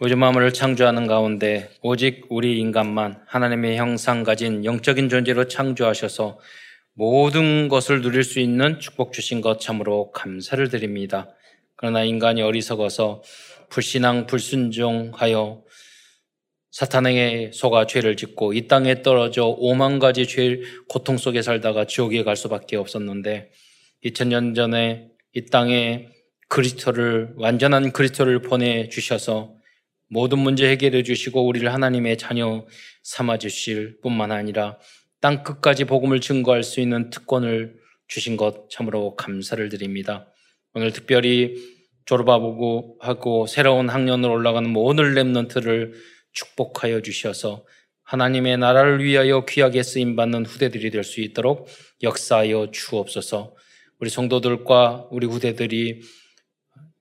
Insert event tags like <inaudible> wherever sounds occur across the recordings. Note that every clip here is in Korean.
우주 만물을 창조하는 가운데 오직 우리 인간만 하나님의 형상 가진 영적인 존재로 창조하셔서 모든 것을 누릴 수 있는 축복 주신 것 참으로 감사를 드립니다. 그러나 인간이 어리석어서 불신앙 불순종하여 사탄에게 속아 죄를 짓고 이 땅에 떨어져 오만 가지 죄 고통 속에 살다가 지옥에 갈 수밖에 없었는데 2000년 전에 이 땅에 그리스도를 완전한 그리스도를 보내 주셔서 모든 문제 해결해 주시고 우리를 하나님의 자녀 삼아 주실 뿐만 아니라 땅 끝까지 복음을 증거할 수 있는 특권을 주신 것 참으로 감사를 드립니다. 오늘 특별히 졸업하고 하고 새로운 학년으로 올라가는 모든 랩런트를 축복하여 주셔서 하나님의 나라를 위하여 귀하게 쓰임 받는 후대들이 될 수 있도록 역사하여 주옵소서. 우리 성도들과 우리 후대들이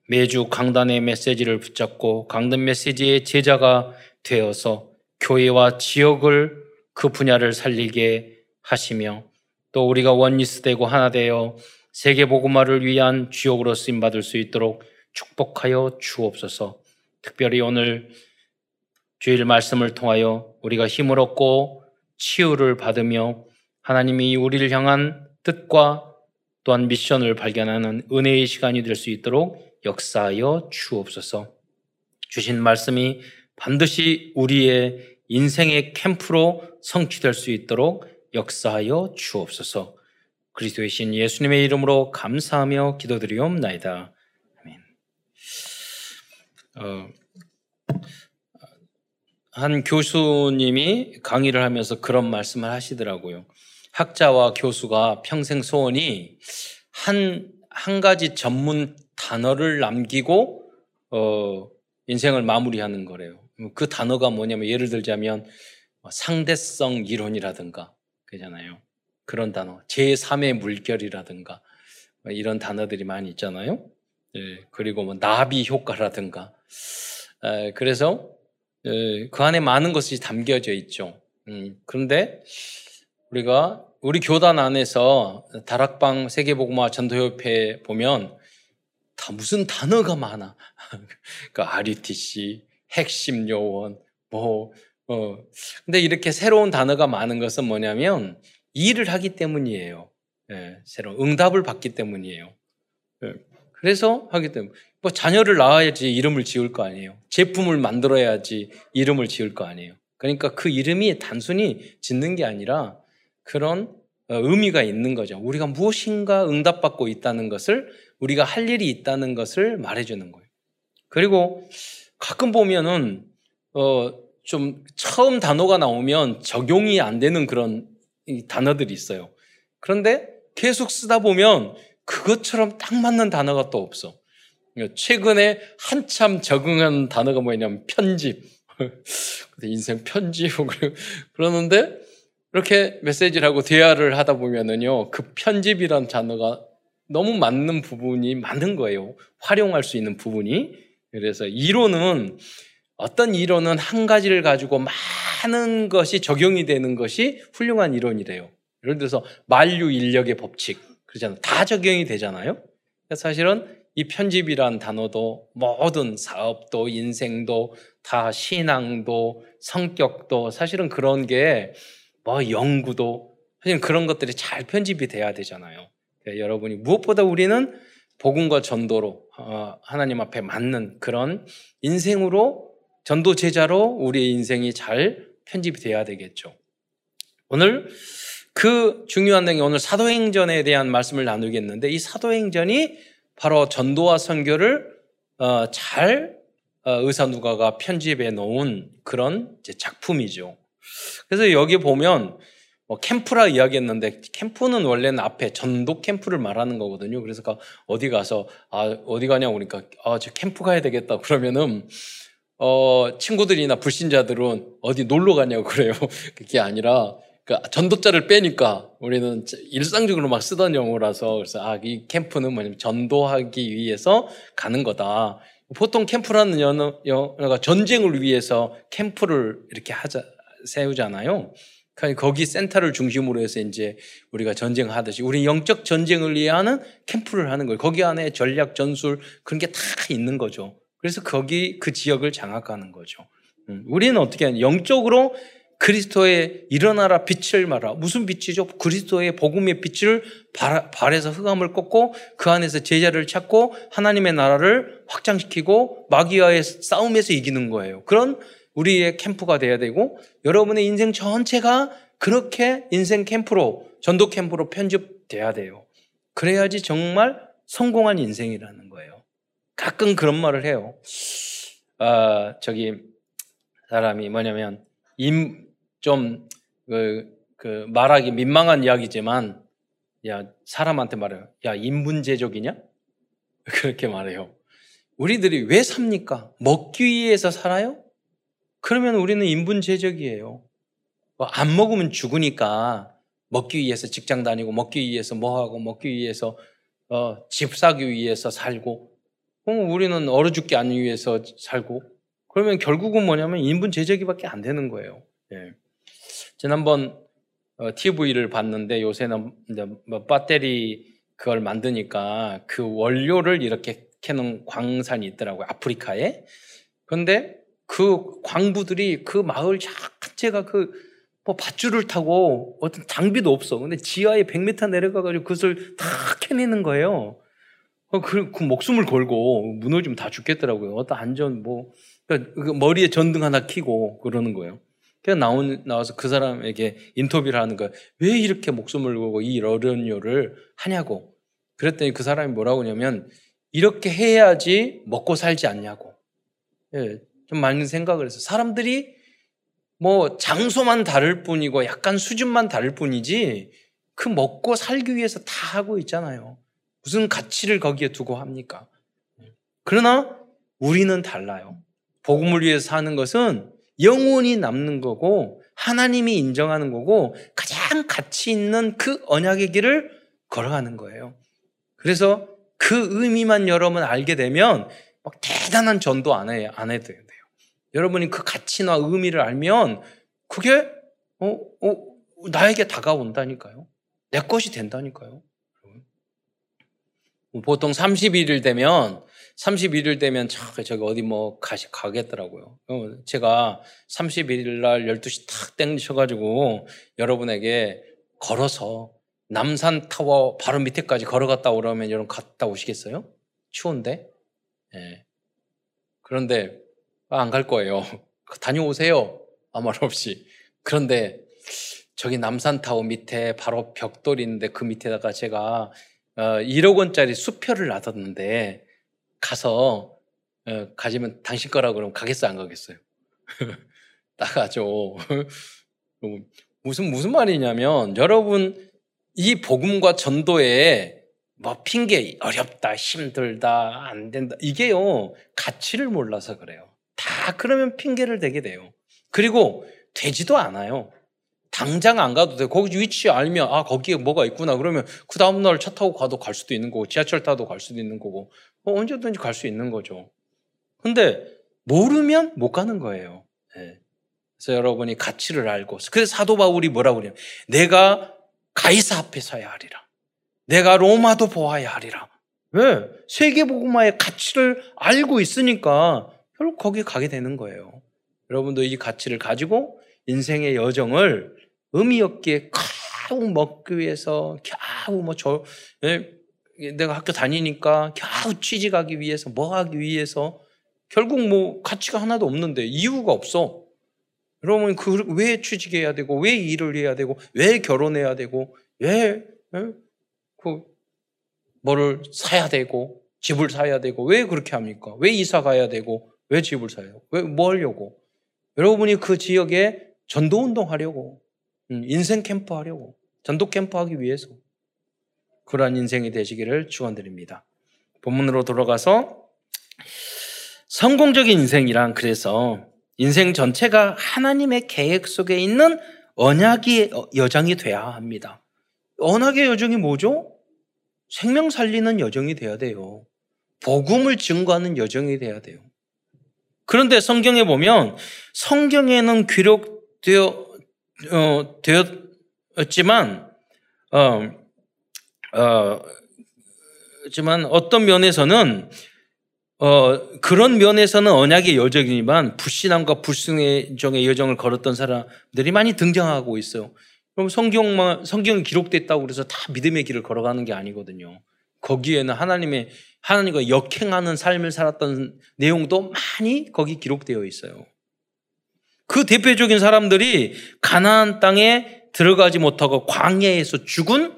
매주 강단의 메시지를 붙잡고 강단 메시지의 제자가 되어서 교회와 지역을 그 분야를 살리게 하시며 또 우리가 원리스 되고 하나 되어 세계 복음화를 위한 주역으로 쓰임 받을 수 있도록 축복하여 주옵소서. 특별히 오늘 주일 말씀을 통하여 우리가 힘을 얻고 치유를 받으며 하나님이 우리를 향한 뜻과 또한 미션을 발견하는 은혜의 시간이 될 수 있도록 역사하여 주옵소서. 주신 말씀이 반드시 우리의 인생의 캠프로 성취될 수 있도록 역사하여 주옵소서. 그리스도의 신 예수님의 이름으로 감사하며 기도드리옵나이다. 아멘. 어, 한 교수님이 강의를 하면서 그런 말씀을 하시더라고요. 학자와 교수가 평생 소원이 한, 한 가지 전문 단어를 남기고, 어, 인생을 마무리하는 거래요. 그 단어가 뭐냐면 예를 들자면 상대성 이론이라든가, 그잖아요. 그런 단어. 제3의 물결이라든가, 이런 단어들이 많이 있잖아요. 예, 그리고 뭐 나비 효과라든가. 에, 그래서 에, 그 안에 많은 것이 담겨져 있죠. 음, 그런데 우리가 우리 교단 안에서 다락방 세계복음화 전도협회 보면 다 무슨 단어가 많아. <laughs> 그 RUTC, 핵심 요원, 뭐, 어. 근데 이렇게 새로운 단어가 많은 것은 뭐냐면 일을 하기 때문이에요. 예, 새로운 응답을 받기 때문이에요. 예, 그래서 하기 때문에. 뭐 자녀를 낳아야지 이름을 지을 거 아니에요. 제품을 만들어야지 이름을 지을 거 아니에요. 그러니까 그 이름이 단순히 짓는 게 아니라 그런 의미가 있는 거죠. 우리가 무엇인가 응답받고 있다는 것을 우리가 할 일이 있다는 것을 말해주는 거예요. 그리고 가끔 보면은 어 좀 처음 단어가 나오면 적용이 안 되는 그런 단어들이 있어요. 그런데 계속 쓰다 보면 그것처럼 딱 맞는 단어가 또 없어. 최근에 한참 적응한 단어가 뭐냐면 편집. <laughs> 인생 편집. 그러는데 이렇게 메시지를 하고 대화를 하다 보면은요, 그 편집이란 단어가 너무 맞는 부분이 많은 거예요. 활용할 수 있는 부분이. 그래서 이론은 어떤 이론은 한 가지를 가지고 많은 것이 적용이 되는 것이 훌륭한 이론이래요. 예를 들어서 만류 인력의 법칙 그러잖아요. 다 적용이 되잖아요. 사실은 이 편집이란 단어도 모든 사업도 인생도 다 신앙도 성격도 사실은 그런 게 뭐 연구도 사실 그런 것들이 잘 편집이 돼야 되잖아요. 그러니까 여러분이 무엇보다 우리는 복음과 전도로 어, 하나님 앞에 맞는 그런 인생으로 전도 제자로 우리의 인생이 잘 편집이 돼야 되겠죠. 오늘 그 중요한 내용이 오늘 사도행전에 대한 말씀을 나누겠는데 이 사도행전이 바로 전도와 선교를 어, 잘 어, 의사 누가가 편집해 놓은 그런 작품이죠. 그래서 여기 보면 뭐 캠프라 이야기했는데 캠프는 원래는 앞에 전도 캠프를 말하는 거거든요. 그래서 어디 가서 아 어디 가냐 그러니까 아 저 캠프 가야 되겠다 그러면은 어 친구들이나 불신자들은 어디 놀러 가냐고 그래요. <laughs> 그게 아니라 그 전도자를 빼니까 우리는 일상적으로 막 쓰던 용어라서 그래서 아 이 캠프는 뭐냐면 전도하기 위해서 가는 거다. 보통 캠프라는 영어가 전쟁을 위해서 캠프를 이렇게 하자 세우잖아요. 그러니까 거기 센터를 중심으로 해서 이제 우리가 전쟁하듯이 우리 영적 전쟁을 위하는 캠프를 하는 거예요. 거기 안에 전략 전술 그런 게 다 있는 거죠. 그래서 거기 그 지역을 장악하는 거죠. 음, 우리는 어떻게 하냐? 영적으로 그리스도의 일어나라 빛을 말하. 무슨 빛이죠? 그리스도의 복음의 빛을 발에서 흑암을 꺾고 그 안에서 제자를 찾고 하나님의 나라를 확장시키고 마귀와의 싸움에서 이기는 거예요. 그런 우리의 캠프가 돼야 되고 여러분의 인생 전체가 그렇게 인생 캠프로 전도 캠프로 편집돼야 돼요. 그래야지 정말 성공한 인생이라는 거예요. 가끔 그런 말을 해요. 아, 저기 사람이 뭐냐면 임, 좀, 그, 그, 말하기 민망한 이야기지만, 야, 사람한테 말해요. 야, 인분제적이냐? 그렇게 말해요. 우리들이 왜 삽니까? 먹기 위해서 살아요? 그러면 우리는 인분제적이에요. 뭐 안 먹으면 죽으니까 먹기 위해서 직장 다니고 먹기 위해서 뭐 하고 먹기 위해서 어, 집 사기 위해서 살고 그럼 우리는 얼어 죽기 안 위해서 살고 그러면 결국은 뭐냐면 인분 제적이밖에 안 되는 거예요. 예. 지난번 어, TV를 봤는데 요새는 뭐 배터리 그걸 만드니까 그 원료를 이렇게 캐는 광산이 있더라고요. 아프리카에. 그런데 그 광부들이 그 마을 자체가 그 뭐 밧줄을 타고 어떤 장비도 없어. 근데 지하에 100m 내려가가지고 그것을 다 캐내는 거예요. 어, 그, 그 목숨을 걸고 무너지면 다 죽겠더라고요. 어떤 안전 뭐 그러니까 그 머리에 전등 하나 키고 그러는 거예요. 그냥 나온, 나와서 그 사람에게 인터뷰를 하는 거예요. 왜 이렇게 목숨을 걸고 이 어려운요를 하냐고. 그랬더니 그 사람이 뭐라고 하냐면 이렇게 해야지 먹고 살지 않냐고. 예, 좀 많은 생각을 해서 사람들이 뭐 장소만 다를 뿐이고 약간 수준만 다를 뿐이지 그 먹고 살기 위해서 다 하고 있잖아요. 무슨 가치를 거기에 두고 합니까? 그러나 우리는 달라요. 복음을 위해서 사는 것은 영원히 남는 거고 하나님이 인정하는 거고 가장 가치 있는 그 언약의 길을 걸어가는 거예요. 그래서 그 의미만 여러분 알게 되면 막 대단한 전도 안, 해, 안 해도 돼요. 여러분이 그 가치나 의미를 알면 그게 어, 어, 나에게 다가온다니까요. 내 것이 된다니까요. 보통 31일 되면 31일 되면 저기 어디 뭐 가시, 가겠더라고요. 어, 제가 31일 날 12시 탁 땡기셔가지고 여러분에게 걸어서 남산 타워 바로 밑에까지 걸어갔다 오라면 여러분 갔다 오시겠어요? 추운데? 예. 네. 그런데 아, 안 갈 거예요. <laughs> 다녀오세요. 아무 말 없이. 그런데 저기 남산 타워 밑에 바로 벽돌이 있는데 그 밑에다가 제가 1억 어, 원짜리 수표를 놔뒀는데 가서 어, 가지면 당신 거라고 그러면 가겠어요, 안 가겠어요? <laughs> 나가죠. <laughs> 무슨 무슨 말이냐면 여러분 이 복음과 전도에 뭐 핑계 어렵다, 힘들다, 안 된다 이게요 가치를 몰라서 그래요. 다 그러면 핑계를 대게 돼요. 그리고 되지도 않아요. 당장 안 가도 돼. 거기 위치 알면 아 거기에 뭐가 있구나. 그러면 그 다음 날 차 타고 가도 갈 수도 있는 거고 지하철 타도 갈 수도 있는 거고 어, 언제든지 갈 수 있는 거죠. 근데 모르면 못 가는 거예요. 네. 그래서 여러분이 가치를 알고 그래서 사도 바울이 뭐라고 그래요? 내가 가이사 앞에 서야 하리라. 내가 로마도 보아야 하리라. 왜? 세계복음화의 가치를 알고 있으니까 결국 거기에 가게 되는 거예요. 여러분도 이 가치를 가지고 인생의 여정을 의미 없게 겨우 먹기 위해서 겨우 뭐 저, 예? 내가 학교 다니니까 겨우 취직하기 위해서 뭐 하기 위해서 결국 뭐 가치가 하나도 없는데 이유가 없어. 여러분 그 왜 취직해야 되고 왜 일을 해야 되고 왜 결혼해야 되고 왜그 예? 뭐를 사야 되고 집을 사야 되고 왜 그렇게 합니까? 왜 이사 가야 되고 왜 집을 사요? 왜 뭐 하려고? 여러분이 그 지역에 전도 운동 하려고 음, 인생 캠프 하려고 전도 캠프 하기 위해서 그러한 인생이 되시기를 축원드립니다. 본문으로 돌아가서 성공적인 인생이란 그래서 인생 전체가 하나님의 계획 속에 있는 언약의 여정이 돼야 합니다. 언약의 여정이 뭐죠? 생명 살리는 여정이 돼야 돼요. 복음을 증거하는 여정이 돼야 돼요. 그런데 성경에 보면 성경에는 기록되어 어, 되었지만 어, 어, 지만 어떤 면에서는 어, 그런 면에서는 언약의 여정이지만 불신앙과 불순종의 여정을 걸었던 사람들이 많이 등장하고 있어요. 그럼 성경만 성경이 기록됐다고 그래서 다 믿음의 길을 걸어가는 게 아니거든요. 거기에는 하나님의 하나님과 역행하는 삶을 살았던 내용도 많이 거기 기록되어 있어요. 그 대표적인 사람들이 가나안 땅에 들어가지 못하고 광야에서 죽은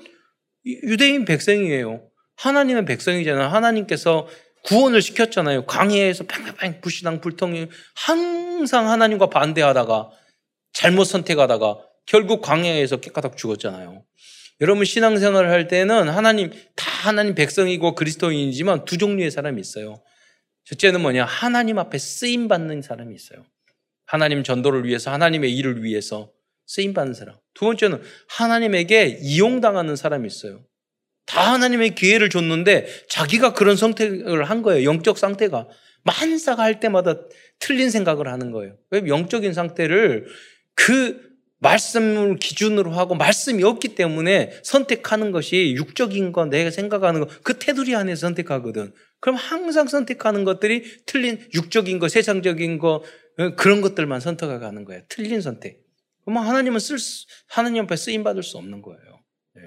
유대인 백성이에요. 하나님의 백성이잖아요. 하나님께서 구원을 시켰잖아요. 광야에서 팽팽팽 불신앙 불통이 항상 하나님과 반대하다가 잘못 선택하다가 결국 광야에서 깨까닥 죽었잖아요. 여러분 신앙생활을 할 때는 하나님 다 하나님 백성이고 그리스도인이지만 두 종류의 사람이 있어요. 첫째는 뭐냐? 하나님 앞에 쓰임 받는 사람이 있어요. 하나님 전도를 위해서 하나님의 일을 위해서 쓰임 받는 사람. 두 번째는 하나님에게 이용당하는 사람이 있어요. 다 하나님의 기회를 줬는데 자기가 그런 선택을 한 거예요. 영적 상태가 만사가 할 때마다 틀린 생각을 하는 거예요. 왜 영적인 상태를 그 말씀을 기준으로 하고 말씀이 없기 때문에 선택하는 것이 육적인 거, 내가 생각하는 거, 그 테두리 안에 선택하거든. 그럼 항상 선택하는 것들이 틀린 육적인 거, 세상적인 거, 어, 그런 것들만 선택해 가는 거예요. 틀린 선택. 그러면 하나님은 쓸, 하나님 앞에 쓰임 받을 수 없는 거예요. 네.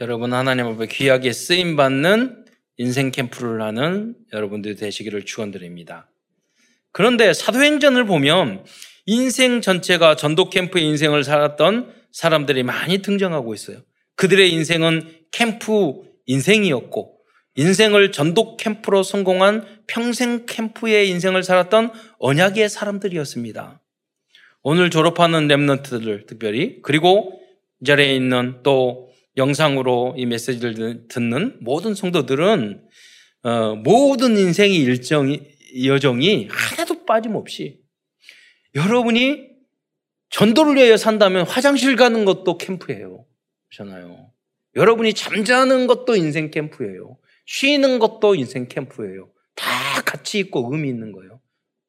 여러분, 하나님 앞에 귀하게 쓰임 받는 인생 캠프를 하는 여러분들이 되시기를 축원드립니다. 그런데 사도행전을 보면 인생 전체가 전도 캠프의 인생을 살았던 사람들이 많이 등장하고 있어요. 그들의 인생은 캠프 인생이었고 인생을 전도 캠프로 성공한 평생 캠프의 인생을 살았던 언약의 사람들이었습니다. 오늘 졸업하는 랩런트들 특별히 그리고 이 자리에 있는 또 영상으로 이 메시지를 듣는 모든 성도들은 어, 모든 인생의 일정이 여정이 하나도 빠짐없이 여러분이 전도를 위하여 산다면 화장실 가는 것도 캠프예요. 그렇잖아요. 여러분이 잠자는 것도 인생 캠프예요. 쉬는 것도 인생 캠프예요. 다 같이 있고 의미 있는 거예요.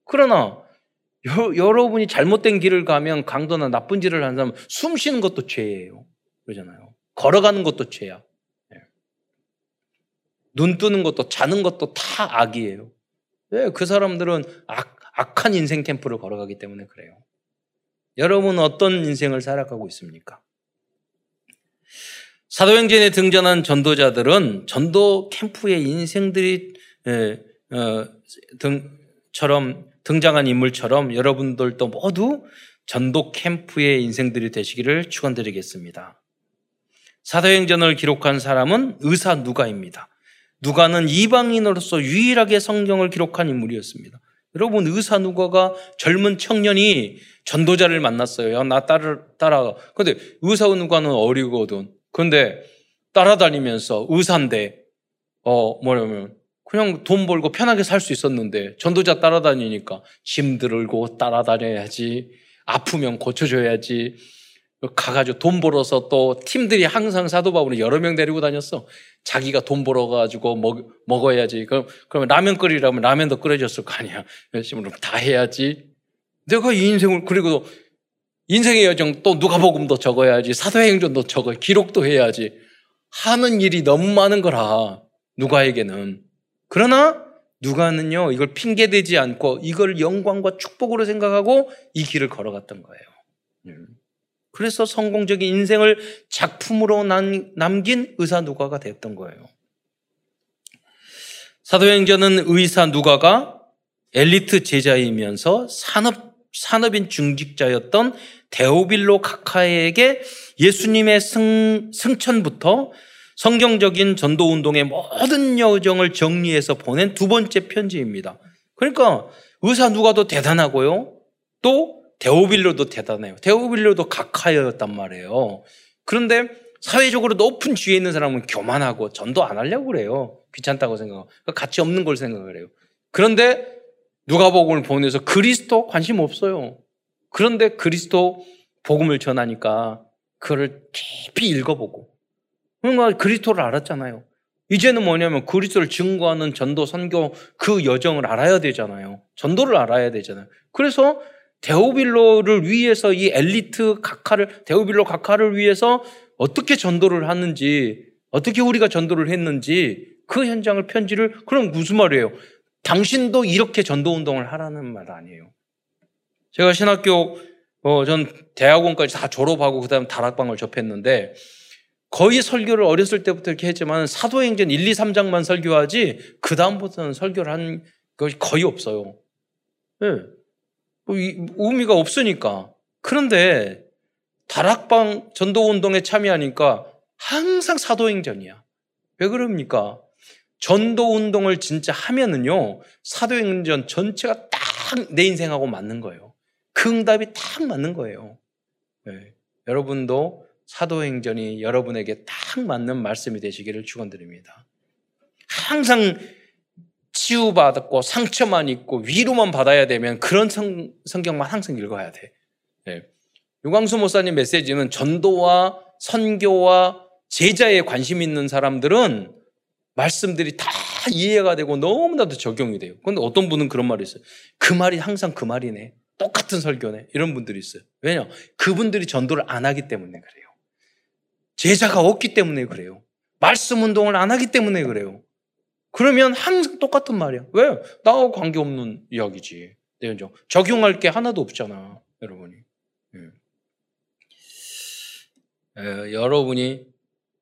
그러나 여, 여러분이 잘못된 길을 가면 강도나 나쁜 짓을 하는 사람은 숨 쉬는 것도 죄예요. 그러잖아요. 걸어가는 것도 죄야. 네. 눈 뜨는 것도 자는 것도 다 악이에요. 왜? 그 사람들은 악, 악한 인생 캠프를 걸어가기 때문에 그래요. 여러분 어떤 인생을 살아가고 있습니까? 사도행전에 등장한 전도자들은 전도 캠프의 인생들이 에, 어, 등처럼 등장한 인물처럼 여러분들도 모두 전도 캠프의 인생들이 되시기를 축원드리겠습니다. 사도행전을 기록한 사람은 의사 누가입니다. 누가는 이방인으로서 유일하게 성경을 기록한 인물이었습니다. 여러분 의사 누가가 젊은 청년이 전도자를 만났어요. 야, 나 따라 따라가. 근데 의사 누가는 어리거든. 근데 따라다니면서 의사인데 어 뭐냐면 그냥 돈 벌고 편하게 살 수 있었는데 전도자 따라다니니까 짐 들고 따라다녀야지 아프면 고쳐줘야지 가가지고 돈 벌어서 또 팀들이 항상 사도 바울을 여러 명 데리고 다녔어. 자기가 돈 벌어가지고 먹, 먹어야지. 그럼, 그러면 라면 끓이라면 라면도 끓여줬을 거 아니야. 열심히 다 해야지. 내가 이 인생을, 그리고 인생의 여정 또 누가복음도 적어야지. 사도행전도 적어. 기록도 해야지. 하는 일이 너무 많은 거라. 누가에게는. 그러나 누가는요, 이걸 핑계대지 않고 이걸 영광과 축복으로 생각하고 이 길을 걸어갔던 거예요. 음. 그래서 성공적인 인생을 작품으로 남긴 의사 누가가 됐던 거예요. 사도행전은 의사 누가가 엘리트 제자이면서 산업, 산업인 중직자였던 데오빌로 카카에게 예수님의 승, 승천부터 성경적인 전도 운동의 모든 여정을 정리해서 보낸 두 번째 편지입니다. 그러니까 의사 누가도 대단하고요. 또 데오빌로도 대단해요. 데오빌로도 각하였단 말이에요. 그런데 사회적으로 높은 지위에 있는 사람은 교만하고 전도 안 하려고 그래요. 귀찮다고 생각하고. 그러니까 가치 없는 걸 생각을 해요. 그런데 누가 복음을 보내서 그리스도 관심 없어요. 그런데 그리스도 복음을 전하니까 그를 깊이 읽어보고 그러니까 그리스도를 알았잖아요. 이제는 뭐냐면 그리스도를 증거하는 전도 선교 그 여정을 알아야 되잖아요. 전도를 알아야 되잖아요. 그래서 데오빌로를 위해서 이 엘리트 각하를 데오빌로 각하를 위해서 어떻게 전도를 하는지 어떻게 우리가 전도를 했는지 그 현장을 편지를 그럼 무슨 말이에요? 당신도 이렇게 전도 운동을 하라는 말 아니에요. 제가 신학교 어, 전 대학원까지 다 졸업하고 그다음 다락방을 접했는데 거의 설교를 어렸을 때부터 이렇게 했지만 사도행전 1, 2, 3장만 설교하지 그다음부터는 설교를 한 것이 거의 없어요. 네. 의미가 없으니까. 그런데 다락방 전도 운동에 참여하니까 항상 사도행전이야. 왜 그럽니까? 전도 운동을 진짜 하면은요, 사도행전 전체가 딱 내 인생하고 맞는 거예요. 그 응답이 딱 맞는 거예요. 네. 여러분도 사도행전이 여러분에게 딱 맞는 말씀이 되시기를 축원드립니다. 항상 치유받고 상처만 있고 위로만 받아야 되면 그런 성경만 항상 읽어야 돼. 네. 유광수 목사님 메시지는 전도와 선교와 제자에 관심 있는 사람들은 말씀들이 다 이해가 되고 너무나도 적용이 돼요. 그런데 어떤 분은 그런 말이 있어요. 그 말이 항상 그 말이네. 똑같은 설교네. 이런 분들이 있어요. 왜냐? 그분들이 전도를 안 하기 때문에 그래요. 제자가 없기 때문에 그래요. 말씀 운동을 안 하기 때문에 그래요. 그러면 항상 똑같은 말이야. 왜? 나하고 관계없는 이야기지. 네, 내연정. 적용할 게 하나도 없잖아. 여러분이. 음. 에, 여러분이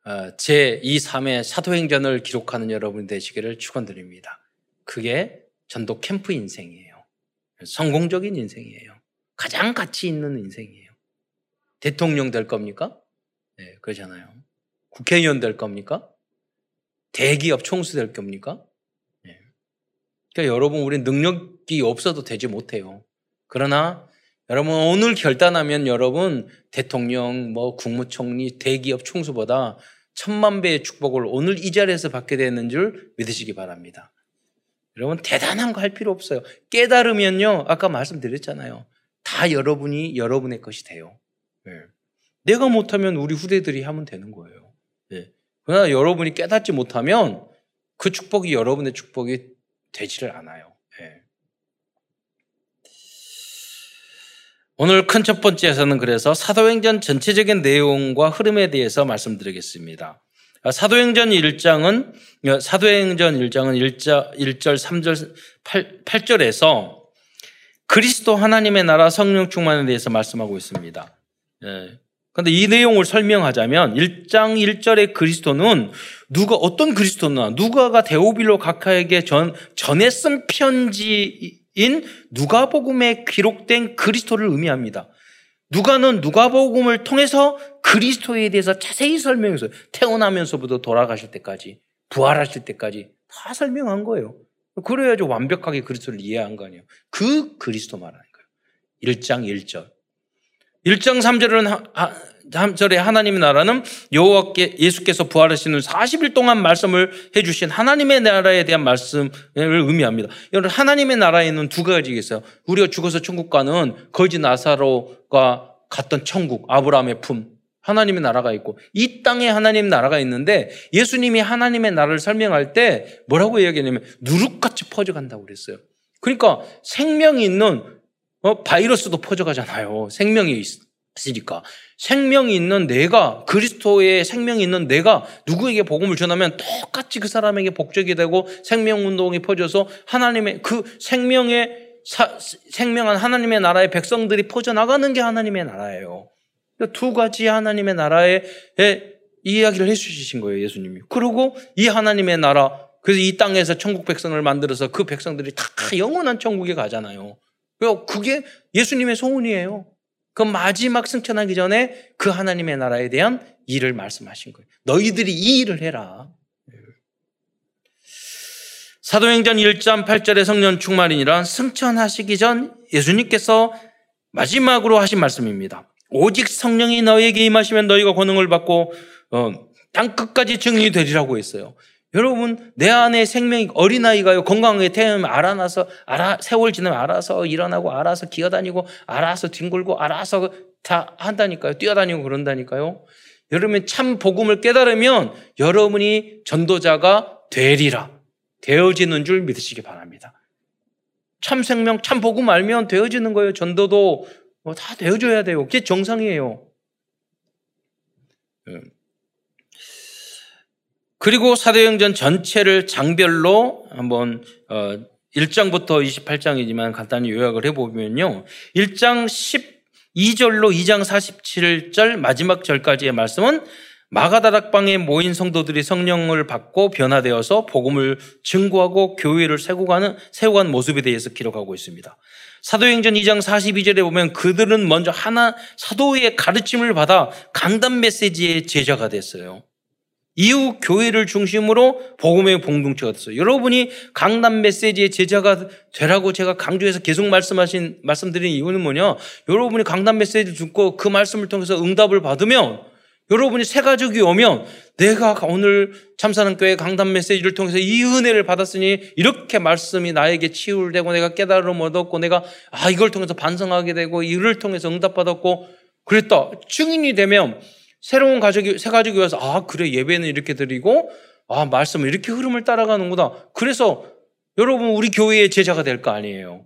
아, 어, 제2, 3의 사도행전을 기록하는 여러분 되시기를 축원드립니다. 그게 전도 캠프 인생이에요. 성공적인 인생이에요. 가장 가치 있는 인생이에요. 대통령 될 겁니까? 네, 그러잖아요. 국회의원 될 겁니까? 대기업 총수 될 겁니까? 네. 그러니까 여러분 우리 능력이 없어도 되지 못해요. 그러나 여러분 오늘 결단하면 여러분 대통령 뭐 국무총리 대기업 총수보다 천만 배의 축복을 오늘 이 자리에서 받게 되는 줄 믿으시기 바랍니다. 여러분 대단한 거 할 필요 없어요. 깨달으면요 아까 말씀드렸잖아요. 다 여러분이 여러분의 것이 돼요. 네. 내가 못하면 우리 후대들이 하면 되는 거예요. 그러나 여러분이 깨닫지 못하면 그 축복이 여러분의 축복이 되지를 않아요. 예. 오늘 큰 첫 번째에서는 그래서 사도행전 전체적인 내용과 흐름에 대해서 말씀드리겠습니다. 아, 사도행전 1장은 어, 사도행전 1장은 1자, 1절 3절 8, 8절에서 그리스도 하나님의 나라 성령 충만에 대해서 말씀하고 있습니다. 예. 근데 이 내용을 설명하자면 1장 1절의 그리스도는 누가 어떤 그리스도나 누가가 데오빌로 각하에게 전 전에 쓴 편지인 누가복음에 기록된 그리스도를 의미합니다. 누가는 누가복음을 통해서 그리스도에 대해서 자세히 설명해서 태어나면서부터 돌아가실 때까지 부활하실 때까지 다 설명한 거예요. 그래야죠 완벽하게 그리스도를 이해한 거 아니에요. 그 그리스도 말하는 거예요. 1장 1절. 1장 3절은 3절에 하나님의 나라는 여호와께 예수께서 부활하시는 40일 동안 말씀을 해 주신 하나님의 나라에 대한 말씀을 의미합니다. 여러분 하나님의 나라에는 두 가지가 있어요. 우리가 죽어서 천국 가는 거지 나사로가 갔던 천국 아브라함의 품 하나님의 나라가 있고 이 땅에 하나님의 나라가 있는데 예수님이 하나님의 나라를 설명할 때 뭐라고 이야기했냐면 누룩같이 퍼져간다고 그랬어요. 그러니까 생명이 있는 어? 바이러스도 퍼져가잖아요. 생명이 있으니까. 생명이 있는 내가, 그리스도의 생명이 있는 내가 누구에게 복음을 전하면 똑같이 그 사람에게 복적이 되고 생명운동이 퍼져서 하나님의, 그 생명의, 사, 생명한 하나님의 나라의 백성들이 퍼져나가는 게 하나님의 나라예요. 그러니까 두 가지 하나님의 나라에 이야기를 해주신 거예요, 예수님이. 그리고 이 하나님의 나라, 그래서 이 땅에서 천국 백성을 만들어서 그 백성들이 다 영원한 천국에 가잖아요. 그러니까 그게 예수님의 소원이에요. 그 마지막 승천하기 전에 그 하나님의 나라에 대한 일을 말씀하신 거예요. 너희들이 이 일을 해라. 사도행전 1장 8절의 성령 충만이니라 승천하시기 전 예수님께서 마지막으로 하신 말씀입니다. 오직 성령이 너에게 임하시면 너희가 권능을 받고 어, 땅 끝까지 증인이 되리라고 했어요. 여러분 내 안에 생명이 어린아이가요 건강하게 태어나면 알아나서 알아 세월 지나면 알아서 일어나고 알아서 기어다니고 알아서 뒹굴고 알아서 다 한다니까요 뛰어다니고 그런다니까요. 여러분 참 복음을 깨달으면 여러분이 전도자가 되리라. 되어지는 줄 믿으시기 바랍니다. 참 생명 참 복음 알면 되어지는 거예요 전도도. 뭐 다 되어줘야 돼요. 그게 정상이에요. 음. 리고 사도행전 전체를 장별로 한번 어 1장부터 28장이지만 간단히 요약을 해보면요. 1장 12절로 2장 47절 마지막 절까지의 말씀은 마가다락방에 모인 성도들이 성령을 받고 변화되어서 복음을 증거하고 교회를 세워가는, 세워가는 모습에 대해서 기록하고 있습니다. 사도행전 2장 42절에 보면 그들은 먼저 하나 사도의 가르침을 받아 강단 메시지의 제자가 됐어요. 이후 교회를 중심으로 복음의 공동체가 됐어요. 여러분이 강남 메시지의 제자가 되라고 제가 강조해서 계속 말씀하신 말씀드린 이유는 뭐냐? 여러분이 강남 메시지 듣고 그 말씀을 통해서 응답을 받으면 여러분이 새 가족이 오면 내가 오늘 참사는 교회 강단 메시지를 통해서 이 은혜를 받았으니 이렇게 말씀이 나에게 치유되고 내가 깨달음 얻었고 내가 아 이걸 통해서 반성하게 되고 이를 통해서 응답받았고 그랬다 증인이 되면 새로운 가족이, 새 가족이 와서, 아, 그래, 예배는 이렇게 드리고, 아, 말씀은 이렇게 흐름을 따라가는구나. 그래서 여러분, 우리 교회의 제자가 될 거 아니에요.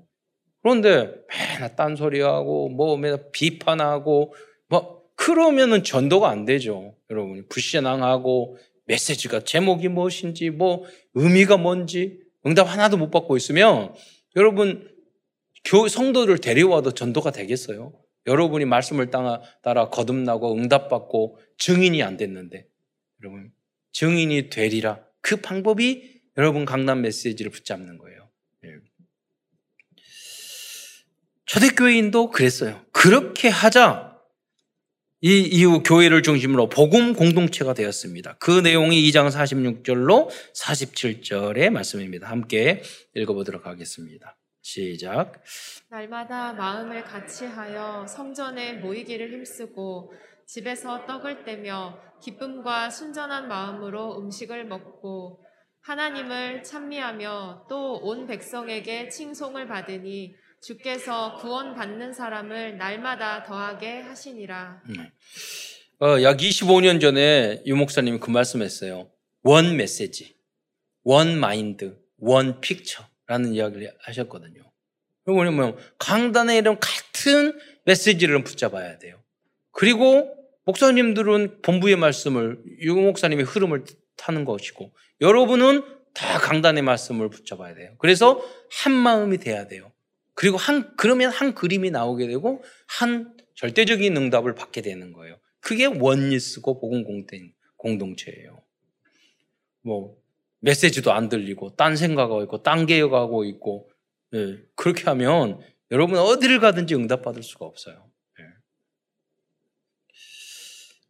그런데 맨날 딴소리하고, 뭐, 맨날 비판하고, 뭐, 그러면은 전도가 안 되죠. 여러분이. 불신앙하고, 메시지가 제목이 무엇인지, 뭐, 의미가 뭔지, 응답 하나도 못 받고 있으면, 여러분, 교, 성도를 데려와도 전도가 되겠어요? 여러분이 말씀을 따라 거듭나고 응답받고 증인이 안 됐는데 여러분 증인이 되리라 그 방법이 여러분 강남 메시지를 붙잡는 거예요. 예. 초대교회인도 그랬어요. 그렇게 하자 이 이후 교회를 중심으로 복음 공동체가 되었습니다. 그 내용이 2장 46절로 47절의 말씀입니다. 함께 읽어보도록 하겠습니다. 시작. 날마다 마음을 같이하여 성전에 모이기를 힘쓰고 집에서 떡을 떼며 기쁨과 순전한 마음으로 음식을 먹고 하나님을 찬미하며 또 온 백성에게 칭송을 받으니 주께서 구원 받는 사람을 날마다 더하게 하시니라. 네. 어, 약 25년 전에 유 목사님이 그 말씀했어요. 원 메시지, 원 마인드, 원 픽처 라는 이야기를 하셨거든요. 뭐냐면 강단에 이런 같은 메시지를 붙잡아야 돼요. 그리고 목사님들은 본부의 말씀을 유 목사님의 흐름을 타는 것이고 여러분은 다 강단의 말씀을 붙잡아야 돼요. 그래서 한 마음이 돼야 돼요. 그리고 한 그러면 한 그림이 나오게 되고 한 절대적인 응답을 받게 되는 거예요. 그게 원리스고 복음 공동체예요. 뭐 메시지도 안 들리고 딴 생각하고 있고 딴 개혁하고 있고 네, 그렇게 하면 여러분 어디를 가든지 응답받을 수가 없어요. 네.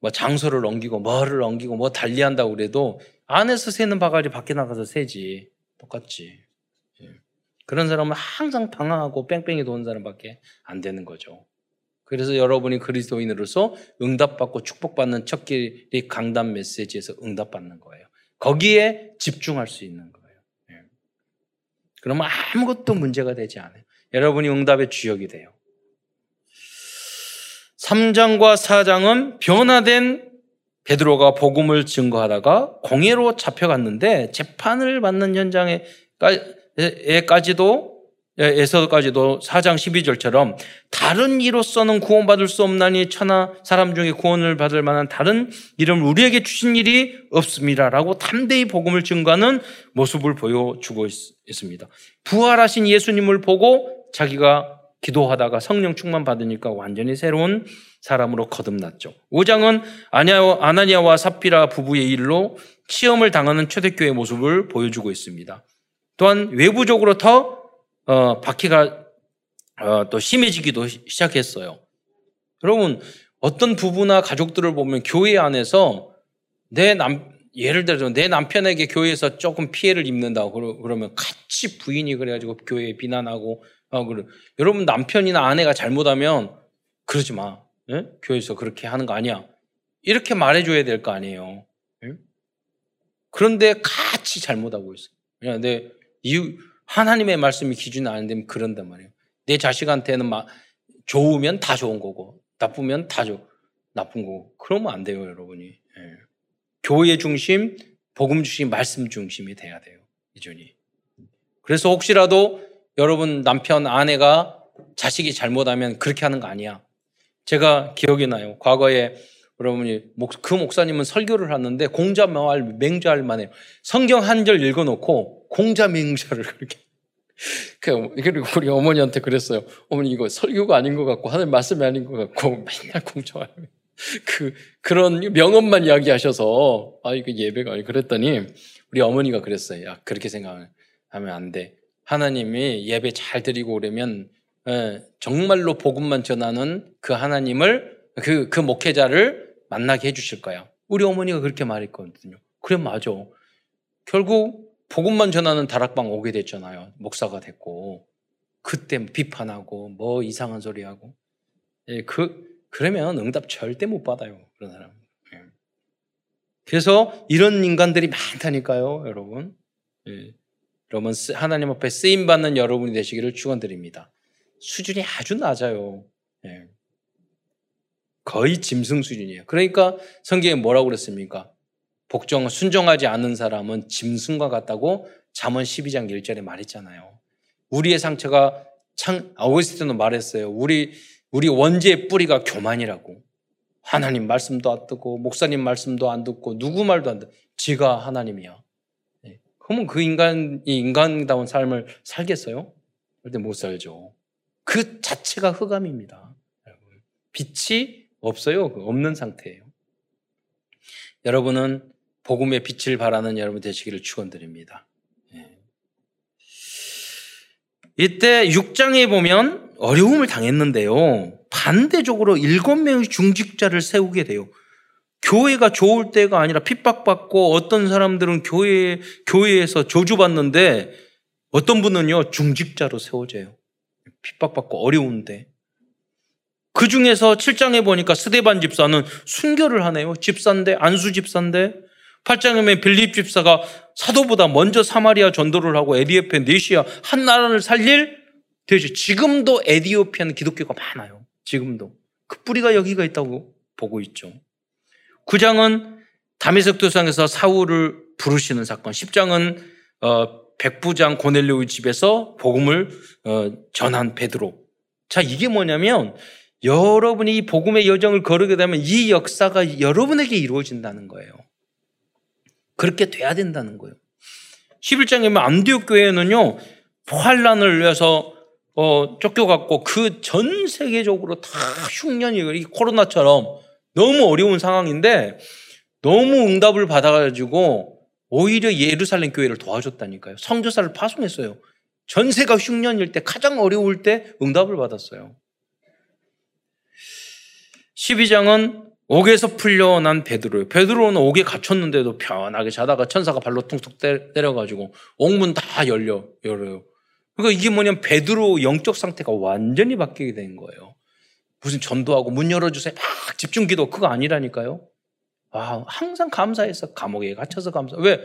뭐 장소를 넘기고 뭐를 넘기고 뭐 달리한다고 그래도 안에서 새는 바가지 밖에 나가서 새지 똑같지. 네. 그런 사람은 항상 방황하고 뺑뺑이 도는 사람밖에 안 되는 거죠. 그래서 여러분이 그리스도인으로서 응답받고 축복받는 첫 길이 강단 메시지에서 응답받는 거예요. 거기에 집중할 수 있는 거예요. 그러면 아무것도 문제가 되지 않아요. 여러분이 응답의 주역이 돼요. 3장과 4장은 변화된 베드로가 복음을 증거하다가 공예로 잡혀갔는데 재판을 받는 현장에까지도 에서까지도 4장 12절처럼 다른 이로서는 구원받을 수 없나니 천하 사람 중에 구원을 받을 만한 다른 이름 우리에게 주신 일이 없습니다라고 담대히 복음을 증거하는 모습을 보여주고 있습니다. 부활하신 예수님을 보고 자기가 기도하다가 성령 충만 받으니까 완전히 새로운 사람으로 거듭났죠. 5장은 아나니아와 사피라 부부의 일로 시험을 당하는 초대교회 모습을 보여주고 있습니다. 또한 외부적으로 더 어, 박해가 어, 또 심해지기도 시작했어요. 여러분 어떤 부부나 가족들을 보면 교회 안에서 내 남, 예를 들어서 내 남편에게 교회에서 조금 피해를 입는다고 그러면 같이 부인이 그래가지고 교회에 비난하고 어, 그래. 여러분 남편이나 아내가 잘못하면 그러지 마. 예? 교회에서 그렇게 하는 거 아니야. 이렇게 말해줘야 될 거 아니에요. 예? 그런데 같이 잘못하고 있어. 그냥 내 이유 하나님의 말씀이 기준이 안 되면 그런단 말이에요. 내 자식한테는 막 좋으면 다 좋은 거고 나쁘면 다 좋, 나쁜 거고 그러면 안 돼요, 여러분이. 예. 교회 중심, 복음 중심, 말씀 중심이 돼야 돼요. 기준이. 그래서 혹시라도 여러분 남편, 아내가 자식이 잘못하면 그렇게 하는 거 아니야. 제가 기억이 나요. 과거에 여러분이 그 목사님은 설교를 하는데 공자 말 맹자할 만해요. 성경 한 절 읽어놓고 공자 맹자를 그렇게. 그리고 우리 어머니한테 그랬어요. 어머니 이거 설교가 아닌 것 같고 하늘 말씀이 아닌 것 같고 맨날 공자 그 그런 명언만 이야기하셔서 아 이거 예배가 아니 그랬더니 우리 어머니가 그랬어요. 야 그렇게 생각하면 안 돼. 하나님이 예배 잘 드리고 오려면 예, 정말로 복음만 전하는 그 하나님을 그, 그 목회자를 만나게 해주실 거야. 우리 어머니가 그렇게 말했거든요. 그래, 맞아. 결국 복음만 전하는 다락방 오게 됐잖아요. 목사가 됐고. 그때 비판하고 뭐 이상한 소리 하고. 예, 그, 그러면 응답 절대 못 받아요. 그런 사람. 예. 그래서 이런 인간들이 많다니까요, 여러분. 예. 여러분, 하나님 앞에 쓰임 받는 여러분이 되시기를 축원드립니다. 수준이 아주 낮아요. 예. 거의 짐승 수준이에요. 그러니까 성경에 뭐라고 그랬습니까? 복종, 순종하지 않는 사람은 짐승과 같다고 잠언 12장 1절에 말했잖아요. 우리의 상처가 창, 아우구스틴도 말했어요. 우리, 우리 원죄의 뿌리가 교만이라고. 하나님 말씀도 안 듣고, 목사님 말씀도 안 듣고, 누구 말도 안 듣고, 지가 하나님이야. 네. 그러면 그 인간이 인간다운 삶을 살겠어요? 절대 못 살죠. 그 자체가 흑암입니다. 빛이 없어요. 그 없는 상태예요. 여러분은 복음의 빛을 바라는 여러분 되시기를 축원드립니다. 예. 이때 6장에 보면 어려움을 당했는데요. 반대적으로 일곱 명의 중직자를 세우게 돼요. 교회가 좋을 때가 아니라 핍박받고 어떤 사람들은 교회, 교회에서 저주받는데 어떤 분은요, 중직자로 세워져요. 핍박받고 어려운데. 그 중에서 7장에 보니까 스데반 집사는 순교를 하네요. 집사인데, 안수 집사인데. 8장에 보면 빌립 집사가 사도보다 먼저 사마리아 전도를 하고 에디오피아, 네시아 한 나라를 살릴 되죠. 지금도 에디오피아는 기독교가 많아요. 지금도. 그 뿌리가 여기가 있다고 보고 있죠. 9장은 다메섹 도상에서 사울을 부르시는 사건. 10장은 어, 백부장 고넬료의 집에서 복음을 어, 전한 베드로. 자, 이게 뭐냐면 여러분이 이 복음의 여정을 걸으게 되면 이 역사가 여러분에게 이루어진다는 거예요. 그렇게 돼야 된다는 거예요. 11장에 보면 안디옥 교회는요, 환란을 위해서 어, 쫓겨갔고 그 전 세계적으로 다 흉년이 이 코로나처럼 너무 어려운 상황인데 너무 응답을 받아가지고 오히려 예루살렘 교회를 도와줬다니까요. 성교사를 파송했어요. 전세가 흉년일 때 가장 어려울 때 응답을 받았어요. 12장은 옥에서 풀려난 베드로예요. 베드로는 옥에 갇혔는데도 편하게 자다가 천사가 발로 퉁퉁 때려가지고 옥문 다 열려 열어요. 그러니까 이게 뭐냐면 베드로 영적 상태가 완전히 바뀌게 된 거예요. 무슨 전도하고 문 열어주세요. 막 집중기도 그거 아니라니까요. 아, 항상 감사해서 감옥에 갇혀서 감사. 왜?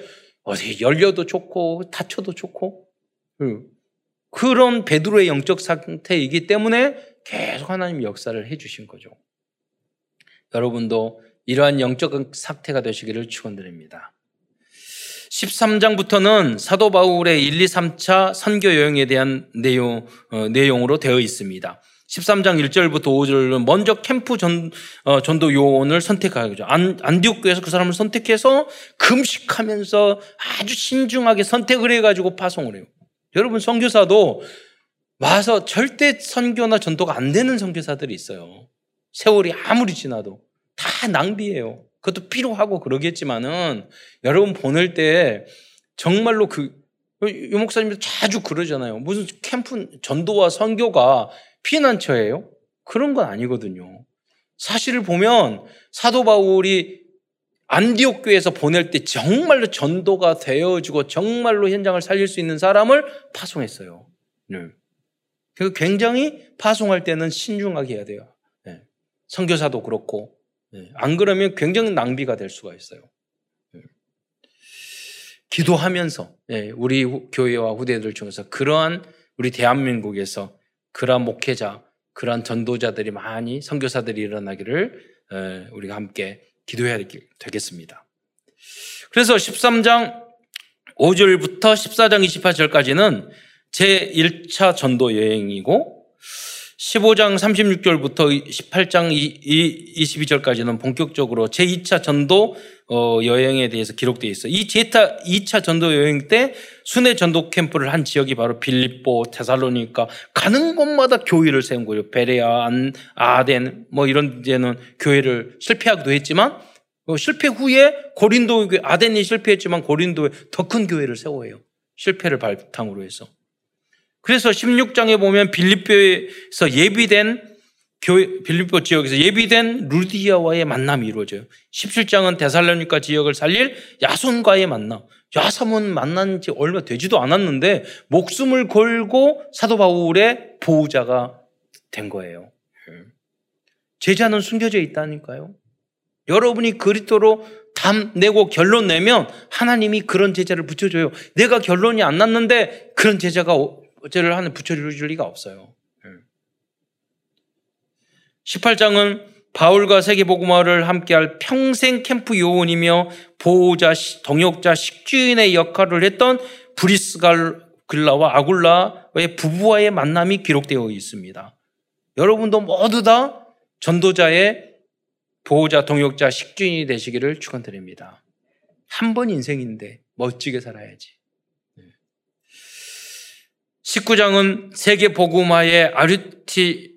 어디 열려도 좋고 다쳐도 좋고. 그런 베드로의 영적 상태이기 때문에 계속 하나님 역사를 해주신 거죠. 여러분도 이러한 영적 상태가 되시기를 축원드립니다. 13장부터는 사도 바울의 1, 2, 3차 선교 여행에 대한 내용, 어, 내용으로 되어 있습니다. 13장 1절부터 5절은 먼저 캠프 전, 어, 전도 요원을 선택하죠. 안, 안디옥교에서 그 사람을 선택해서 금식하면서 아주 신중하게 선택을 해가지고 파송을 해요. 여러분, 선교사도 와서 절대 선교나 전도가 안 되는 선교사들이 있어요. 세월이 아무리 지나도 다 낭비예요. 그것도 필요하고 그러겠지만은 여러분 보낼 때 정말로 그, 유 목사님도 자주 그러잖아요. 무슨 캠프 전도와 선교가 피난처예요? 그런 건 아니거든요. 사실을 보면 사도 바울이 안디옥 교회에서 보낼 때 정말로 전도가 되어지고 정말로 현장을 살릴 수 있는 사람을 파송했어요. 네. 그 굉장히 파송할 때는 신중하게 해야 돼요. 네. 선교사도 그렇고 네. 안 그러면 굉장히 낭비가 될 수가 있어요. 네. 기도하면서 네. 우리 교회와 후대들 중에서 그러한 우리 대한민국에서 그러한 목회자, 그러한 전도자들이 많이 선교사들이 일어나기를 우리가 함께 기도해야 되겠습니다. 그래서 13장 5절부터 14장 28절까지는 제 1차 전도 여행이고 15장 36절부터 18장 22절까지는 본격적으로 제2차 전도 어, 여행에 대해서 기록되어 있어요. 이 제2차 2차 전도 여행 때 순회 전도 캠프를 한 지역이 바로 빌립보, 테살로니까 가는 곳마다 교회를 세운 거예요. 베레아, 안, 아덴 뭐 이런 데는 교회를 실패하기도 했지만 어, 실패 후에 고린도 아덴이 실패했지만 고린도에 더 큰 교회를 세워요. 실패를 바탕으로 해서. 그래서 16장에 보면 빌립보에서 예비된 교회, 빌립보 지역에서 예비된 루디아와의 만남이 이루어져요. 17장은 데살로니카 지역을 살릴 야손과의 만남. 야삼은 만난 지 얼마 되지도 않았는데 목숨을 걸고 사도 바울의 보호자가 된 거예요. 제자는 숨겨져 있다니까요. 여러분이 그리스도로 담 내고 결론 내면 하나님이 그런 제자를 붙여줘요. 내가 결론이 안 났는데 그런 제자가 어제를 하는 붙여줄 리가 없어요. 18장은 바울과 세계복음화를 함께할 평생 캠프 요원이며 보호자, 동역자, 식주인의 역할을 했던 브리스갈글라와 아굴라의 부부와의 만남이 기록되어 있습니다. 여러분도 모두 다 전도자의 보호자, 동역자, 식주인이 되시기를 축원드립니다. 한 번 인생인데 멋지게 살아야지. 19장은 세계 복음화의 아르티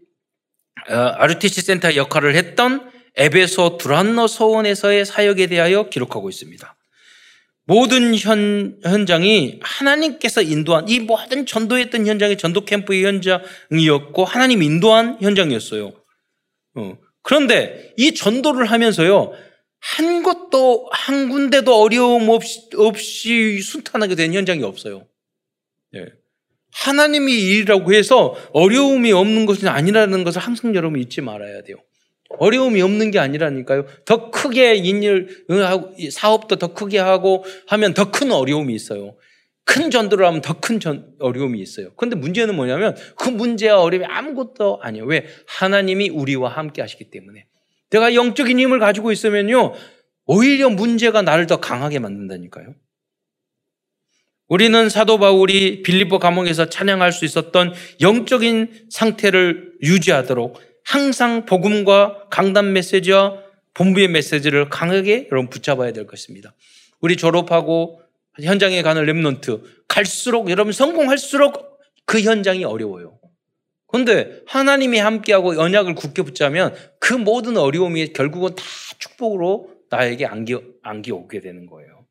어, 아르티시 센터 역할을 했던 에베소 두란노 소원에서의 사역에 대하여 기록하고 있습니다. 모든 현, 현장이 하나님께서 인도한 이 모든 전도했던 현장이 전도 캠프의 현장이었고 하나님 인도한 현장이었어요. 어. 그런데 이 전도를 하면서요 한 곳도 한 군데도 어려움 없이, 없이 순탄하게 된 현장이 없어요. 예. 하나님이 일이라고 해서 어려움이 없는 것은 아니라는 것을 항상 여러분 잊지 말아야 돼요. 어려움이 없는 게 아니라니까요. 더 크게 인일 사업도 더 크게 하고 하면 더 큰 어려움이 있어요. 큰 전도를 하면 더 큰 어려움이 있어요. 그런데 문제는 뭐냐면 그 문제와 어려움이 아무것도 아니에요. 왜? 하나님이 우리와 함께 하시기 때문에. 내가 영적인 힘을 가지고 있으면요. 오히려 문제가 나를 더 강하게 만든다니까요. 우리는 사도 바울이 빌립보 감옥에서 찬양할 수 있었던 영적인 상태를 유지하도록 항상 복음과 강단 메시지와 본부의 메시지를 강하게 여러분 붙잡아야 될 것입니다. 우리 졸업하고 현장에 가는 랩런트 갈수록 여러분 성공할수록 그 현장이 어려워요. 그런데 하나님이 함께하고 언약을 굳게 붙자면 그 모든 어려움이 결국은 다 축복으로 나에게 안기, 안기 오게 되는 거예요.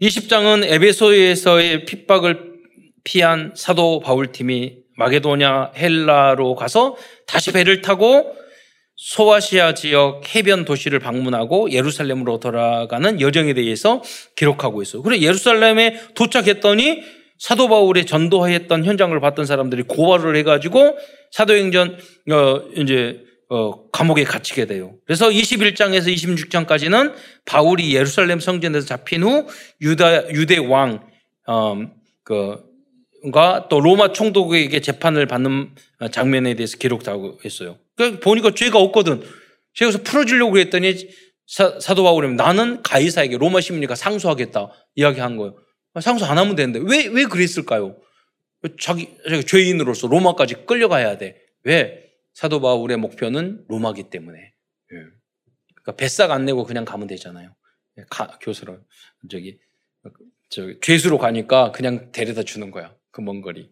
예. 20장은 에베소에서의 핍박을 피한 사도 바울팀이 마게도냐 헬라로 가서 다시 배를 타고 소아시아 지역 해변 도시를 방문하고 예루살렘으로 돌아가는 여정에 대해서 기록하고 있어요. 그래 예루살렘에 도착했더니 사도 바울의 전도했던 현장을 봤던 사람들이 고발을 해가지고 사도행전 어 이제 어, 감옥에 갇히게 돼요. 그래서 21장에서 26장까지는 바울이 예루살렘 성전에서 잡힌 후 유다 유대 왕 어, 그가 또 로마 총독에게 재판을 받는 장면에 대해서 기록하고 있어요. 그러니까 보니까 죄가 없거든. 죄에서 풀어주려고 했더니 사, 도 바울이 나는 가이사에게 로마 시민이니까 상소하겠다 이야기한 거예요. 상소 안 하면 되는데 왜 왜 그랬을까요? 자기, 자기 죄인으로서 로마까지 끌려가야 돼. 왜? 사도 바울의 목표는 로마기 때문에. 예. 그러니까 뱃삭 안 내고 그냥 가면 되잖아요. 예, 가, 교수로 저기 저 죄수로 가니까 그냥 데려다 주는 거야. 그 먼 거리.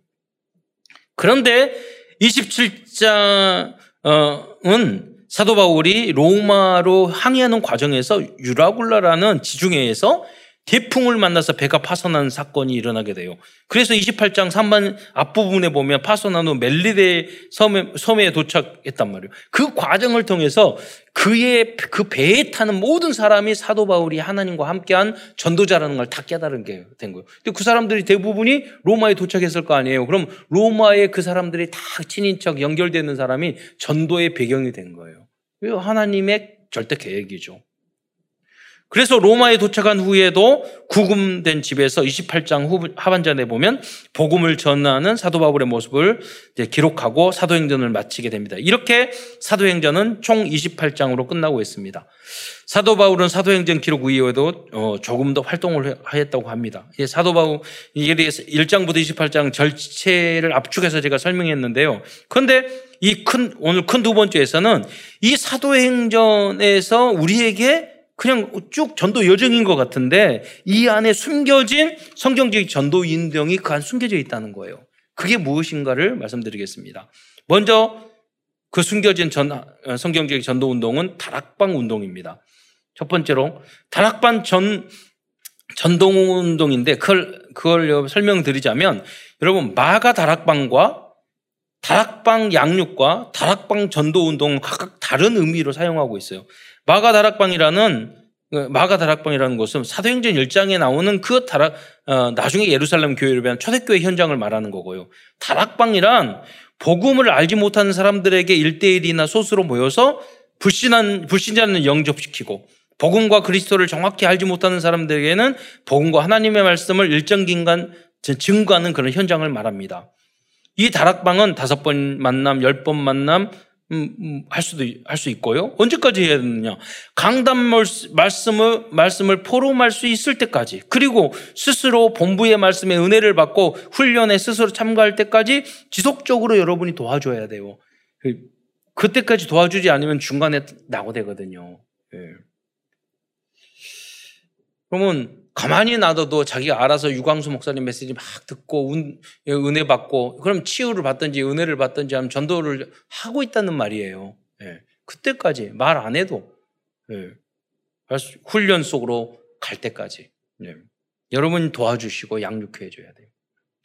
그런데 27장은 사도 바울이 로마로 항해하는 과정에서 유라굴라라는 지중해에서 태풍을 만나서 배가 파손하는 사건이 일어나게 돼요. 그래서 28장 3반 앞부분에 보면 파손한 후 멜리데 섬에, 섬에 도착했단 말이에요. 그 과정을 통해서 그의 그 배에 타는 모든 사람이 사도 바울이 하나님과 함께한 전도자라는 걸 다 깨달은 게 된 거예요. 근데 그 사람들이 대부분이 로마에 도착했을 거 아니에요. 그럼 로마에 그 사람들이 다 친인척 연결되는 사람이 전도의 배경이 된 거예요. 하나님의 절대 계획이죠. 그래서 로마에 도착한 후에도 구금된 집에서 28장 후, 하반전에 보면 복음을 전하는 사도 바울의 모습을 기록하고 사도행전을 마치게 됩니다. 이렇게 사도행전은 총 28장으로 끝나고 있습니다. 사도 바울은 사도행전 기록 이후에도 어, 조금 더 활동을 하였다고 합니다. 사도 바울 이에 대해서 1장부터 28장 절체를 압축해서 제가 설명했는데요. 그런데 이 큰 오늘 큰 두 번째에서는 이 사도행전에서 우리에게 그냥 쭉 전도 여정인 것 같은데 이 안에 숨겨진 성경적 전도 인정이 그 안 숨겨져 있다는 거예요. 그게 무엇인가를 말씀드리겠습니다. 먼저 그 숨겨진 전, 어, 성경적 전도 운동은 다락방 운동입니다. 첫 번째로 다락방 전 전동 운동인데 그걸 그걸 설명드리자면 여러분 마가 다락방과 다락방 양육과 다락방 전도 운동은 각각 다른 의미로 사용하고 있어요. 마가 다락방이라는 그 마가 다락방이라는 것은 사도행전 1장에 나오는 그 다락 어, 나중에 예루살렘 교회를 위한 초대교회 현장을 말하는 거고요. 다락방이란 복음을 알지 못하는 사람들에게 일대일이나 소수로 모여서 불신한 불신자는 영접시키고 복음과 그리스도를 정확히 알지 못하는 사람들에게는 복음과 하나님의 말씀을 일정 기간 증거하는 그런 현장을 말합니다. 이 다락방은 다섯 번 만남, 열 번 만남, 음, 음, 할 수도 할 수 있고요. 언제까지 해야 되느냐? 강단 말씀을 말씀을 포럼할 수 있을 때까지 그리고 스스로 본부의 말씀에 은혜를 받고 훈련에 스스로 참가할 때까지 지속적으로 여러분이 도와줘야 돼요. 그, 그때까지 도와주지 않으면 중간에 낙오되거든요. 예. 그러면 가만히 놔둬도 자기가 알아서 유광수 목사님 메시지 막 듣고 은혜 받고 그럼 치유를 받든지 은혜를 받든지 하면 전도를 하고 있다는 말이에요. 예. 그때까지 말 안 해도 예. 훈련 속으로 갈 때까지 예. 여러분 도와주시고 양육해 줘야 돼요.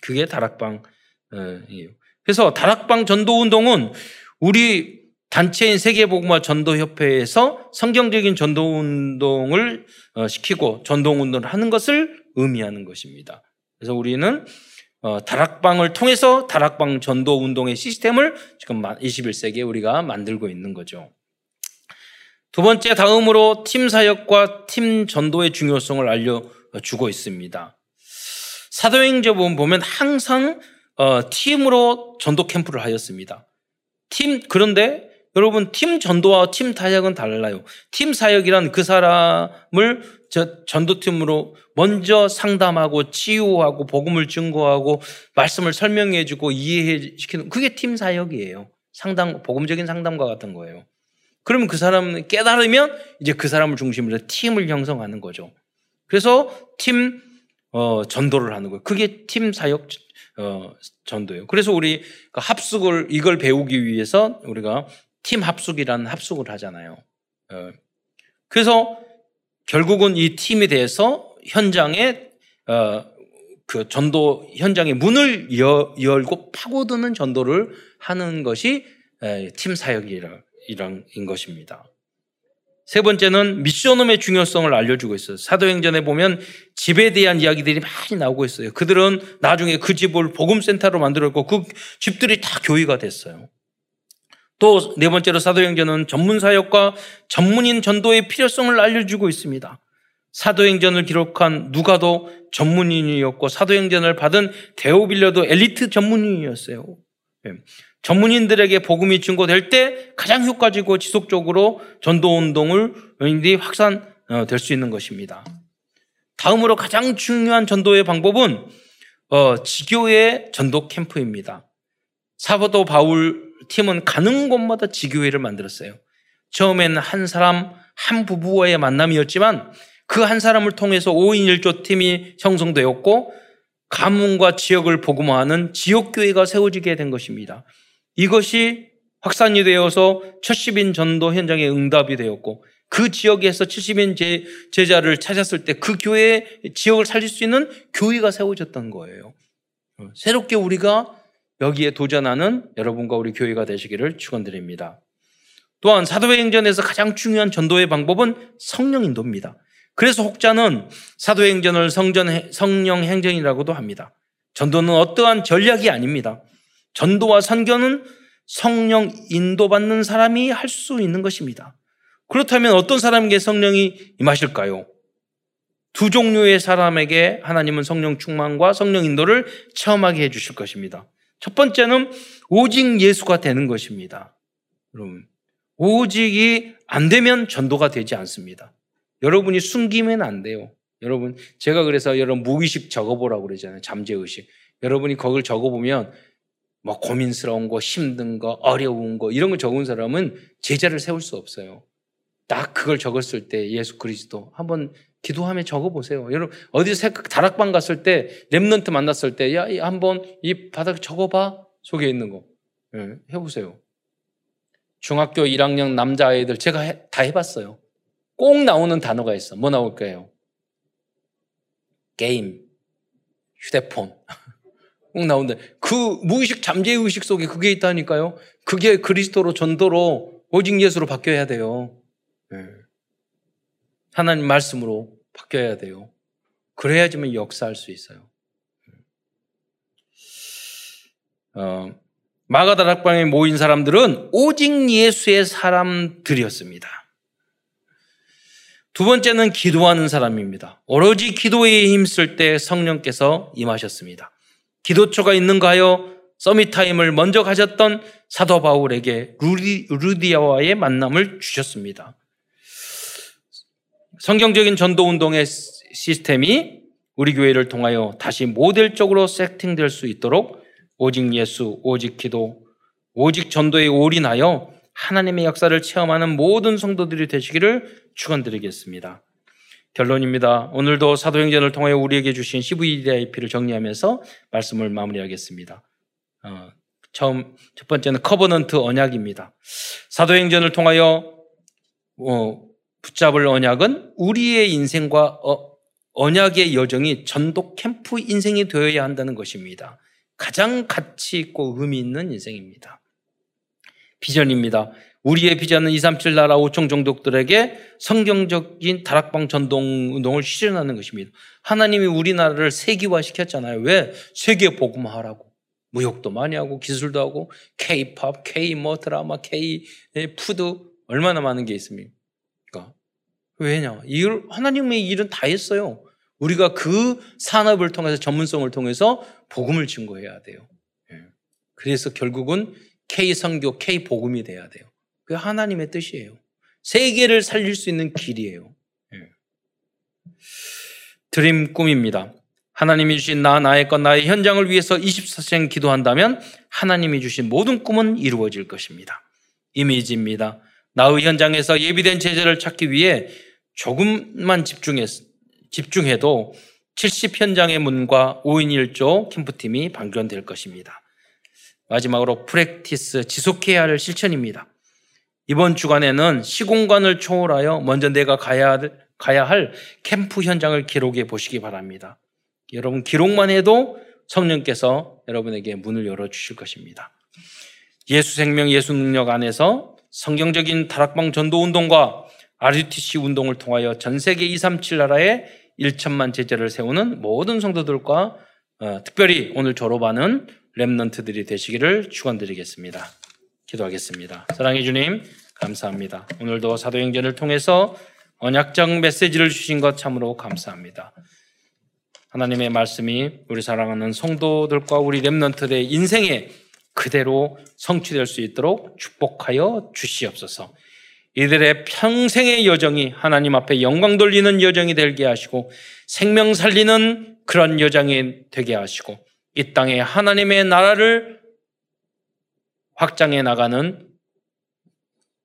그게 다락방이에요. 그래서 다락방 전도 운동은 우리 단체인 세계복음화 전도협회에서 성경적인 전도운동을 어, 시키고 전도운동을 하는 것을 의미하는 것입니다. 그래서 우리는 어, 다락방을 통해서 다락방 전도운동의 시스템을 지금 21세기에 우리가 만들고 있는 거죠. 두 번째, 다음으로 팀 사역과 팀 전도의 중요성을 알려주고 있습니다. 사도행전 보면 항상 어, 팀으로 전도 캠프를 하였습니다. 팀, 그런데 여러분 팀 전도와 팀 타역은 달라요. 팀 사역이란 그 사람을 전도팀으로 먼저 상담하고 치유하고 복음을 증거하고 말씀을 설명해 주고 이해시키는 그게 팀 사역이에요. 상담 복음적인 상담과 같은 거예요. 그러면 그 사람 깨달으면 이제 그 사람을 중심으로 팀을 형성하는 거죠. 그래서 팀 어, 전도를 하는 거예요. 그게 팀 사역 어, 전도예요. 그래서 우리 그 합숙을 이걸 배우기 위해서 우리가 팀 합숙이라는 합숙을 하잖아요. 어, 그래서 결국은 이 팀에 대해서 현장에 어, 그 전도 현장의 문을 여, 열고 파고드는 전도를 하는 것이 팀 사역이란 것입니다. 세 번째는 미션홈의 중요성을 알려주고 있어요. 사도행전에 보면 집에 대한 이야기들이 많이 나오고 있어요. 그들은 나중에 그 집을 복음센터로 만들었고 그 집들이 다 교회가 됐어요. 또 네 번째로 사도행전은 전문 사역과 전문인 전도의 필요성을 알려주고 있습니다. 사도행전을 기록한 누가도 전문인이었고 사도행전을 받은 데오빌려도 엘리트 전문인이었어요. 예. 전문인들에게 복음이 증거될 때 가장 효과적이고 지속적으로 전도 운동을 확산될 수 있는 것입니다. 다음으로 가장 중요한 전도의 방법은 어, 지교의 전도 캠프입니다. 사도 바울 팀은 가는 곳마다 지교회를 만들었어요. 처음에는 한 사람, 한 부부와의 만남이었지만 그 한 사람을 통해서 5인 1조 팀이 형성되었고 가문과 지역을 복음화하는 지역교회가 세워지게 된 것입니다. 이것이 확산이 되어서 70인 전도 현장에 응답이 되었고 그 지역에서 70인 제, 제자를 찾았을 때 그 교회 지역을 살릴 수 있는 교회가 세워졌던 거예요. 새롭게 우리가 여기에 도전하는 여러분과 우리 교회가 되시기를 축원드립니다. 또한 사도행전에서 가장 중요한 전도의 방법은 성령 인도입니다. 그래서 혹자는 사도행전을 성전, 성령 행전이라고도 합니다. 전도는 어떠한 전략이 아닙니다. 전도와 선교는 성령 인도받는 사람이 할 수 있는 것입니다. 그렇다면 어떤 사람에게 성령이 임하실까요? 두 종류의 사람에게 하나님은 성령 충만과 성령 인도를 체험하게 해 주실 것입니다. 첫 번째는 오직 예수가 되는 것입니다. 여러분, 오직이 안 되면 전도가 되지 않습니다. 여러분이 숨기면 안 돼요. 여러분, 제가 그래서 여러분 무의식 적어보라고 그러잖아요. 잠재의식. 여러분이 거길 적어보면 뭐 고민스러운 거, 힘든 거, 어려운 거 이런 거 적은 사람은 제자를 세울 수 없어요. 딱 그걸 적었을 때 예수 그리스도 한번 기도하며 적어보세요. 여러분 어디서 다락방 갔을 때 랩런트 만났을 때 야 한번 이 바닥에 적어봐 속에 있는 거 네, 해보세요. 중학교 1학년 남자아이들 제가 해, 다 해봤어요. 꼭 나오는 단어가 있어. 뭐 나올까요? 게임, 휴대폰. <laughs> 꼭 나온다. 그 무의식 잠재의식 속에 그게 있다니까요. 그게 그리스도로 전도로 오직 예수로 바뀌어야 돼요. 네. 하나님 말씀으로 바뀌어야 돼요. 그래야지만 역사할 수 있어요. 어, 마가 다락방에 모인 사람들은 오직 예수의 사람들이었습니다. 두 번째는 기도하는 사람입니다. 오로지 기도에 힘쓸 때 성령께서 임하셨습니다. 기도처가 있는가요? Summit Time을 먼저 가졌던 사도 바울에게 루디, 루디아와의 만남을 주셨습니다. 성경적인 전도 운동의 시스템이 우리 교회를 통하여 다시 모델적으로 세팅될 수 있도록 오직 예수, 오직 기도, 오직 전도에 올인하여 하나님의 역사를 체험하는 모든 성도들이 되시기를 축원드리겠습니다. 결론입니다. 오늘도 사도행전을 통하여 우리에게 주신 CVDIP를 정리하면서 말씀을 마무리하겠습니다. 어, 처음 첫 번째는 Covenant 언약입니다. 사도행전을 통하여 어, 붙잡을 언약은 우리의 인생과 어, 언약의 여정이 전도 캠프 인생이 되어야 한다는 것입니다. 가장 가치 있고 의미 있는 인생입니다. 비전입니다. 우리의 비전은 237 나라 5천 종족들에게 성경적인 다락방 전동 운동을 실현하는 것입니다. 하나님이 우리나라를 세계화 시켰잖아요. 왜? 세계 복음화하라고. 무역도 많이 하고 기술도 하고 K-팝, K-뭐 드라마, K-푸드 얼마나 많은 게 있습니까? 왜냐? 일, 하나님의 일은 다 했어요. 우리가 그 산업을 통해서 전문성을 통해서 복음을 증거해야 돼요. 예. 그래서 결국은 K 선교, K 복음이 돼야 돼요. 그게 하나님의 뜻이에요. 세계를 살릴 수 있는 길이에요. 예. 드림 꿈입니다. 하나님이 주신 나, 나의 것, 나의 현장을 위해서 24시간 기도한다면 하나님이 주신 모든 꿈은 이루어질 것입니다. 이미지입니다. 나의 현장에서 예비된 제자를 찾기 위해 조금만 집중했, 집중해도 70현장의 문과 5인 1조 캠프팀이 방전될 것입니다. 마지막으로 프랙티스 지속해야 할 실천입니다. 이번 주간에는 시공간을 초월하여 먼저 내가 가야, 가야 할 캠프 현장을 기록해 보시기 바랍니다. 여러분 기록만 해도 성령께서 여러분에게 문을 열어주실 것입니다. 예수 생명 예수 능력 안에서 성경적인 다락방 전도 운동과 RUTC 운동을 통하여 전 세계 237 나라에 1천만 제자를 세우는 모든 성도들과 어, 특별히 오늘 졸업하는 랩런트들이 되시기를 축원드리겠습니다. 기도하겠습니다. 사랑해 주님 감사합니다. 오늘도 사도행전을 통해서 언약적 메시지를 주신 것 참으로 감사합니다. 하나님의 말씀이 우리 사랑하는 성도들과 우리 랩런트들의 인생에 그대로 성취될 수 있도록 축복하여 주시옵소서. 이들의 평생의 여정이 하나님 앞에 영광 돌리는 여정이 되게 하시고 생명 살리는 그런 여정이 되게 하시고 이 땅에 하나님의 나라를 확장해 나가는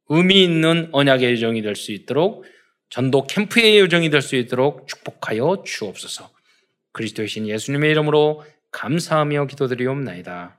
의미 있는 언약의 여정이 될 수 있도록 전도 캠프의 여정이 될 수 있도록 축복하여 주옵소서. 그리스도의 신 예수님의 이름으로 감사하며 기도드리옵나이다.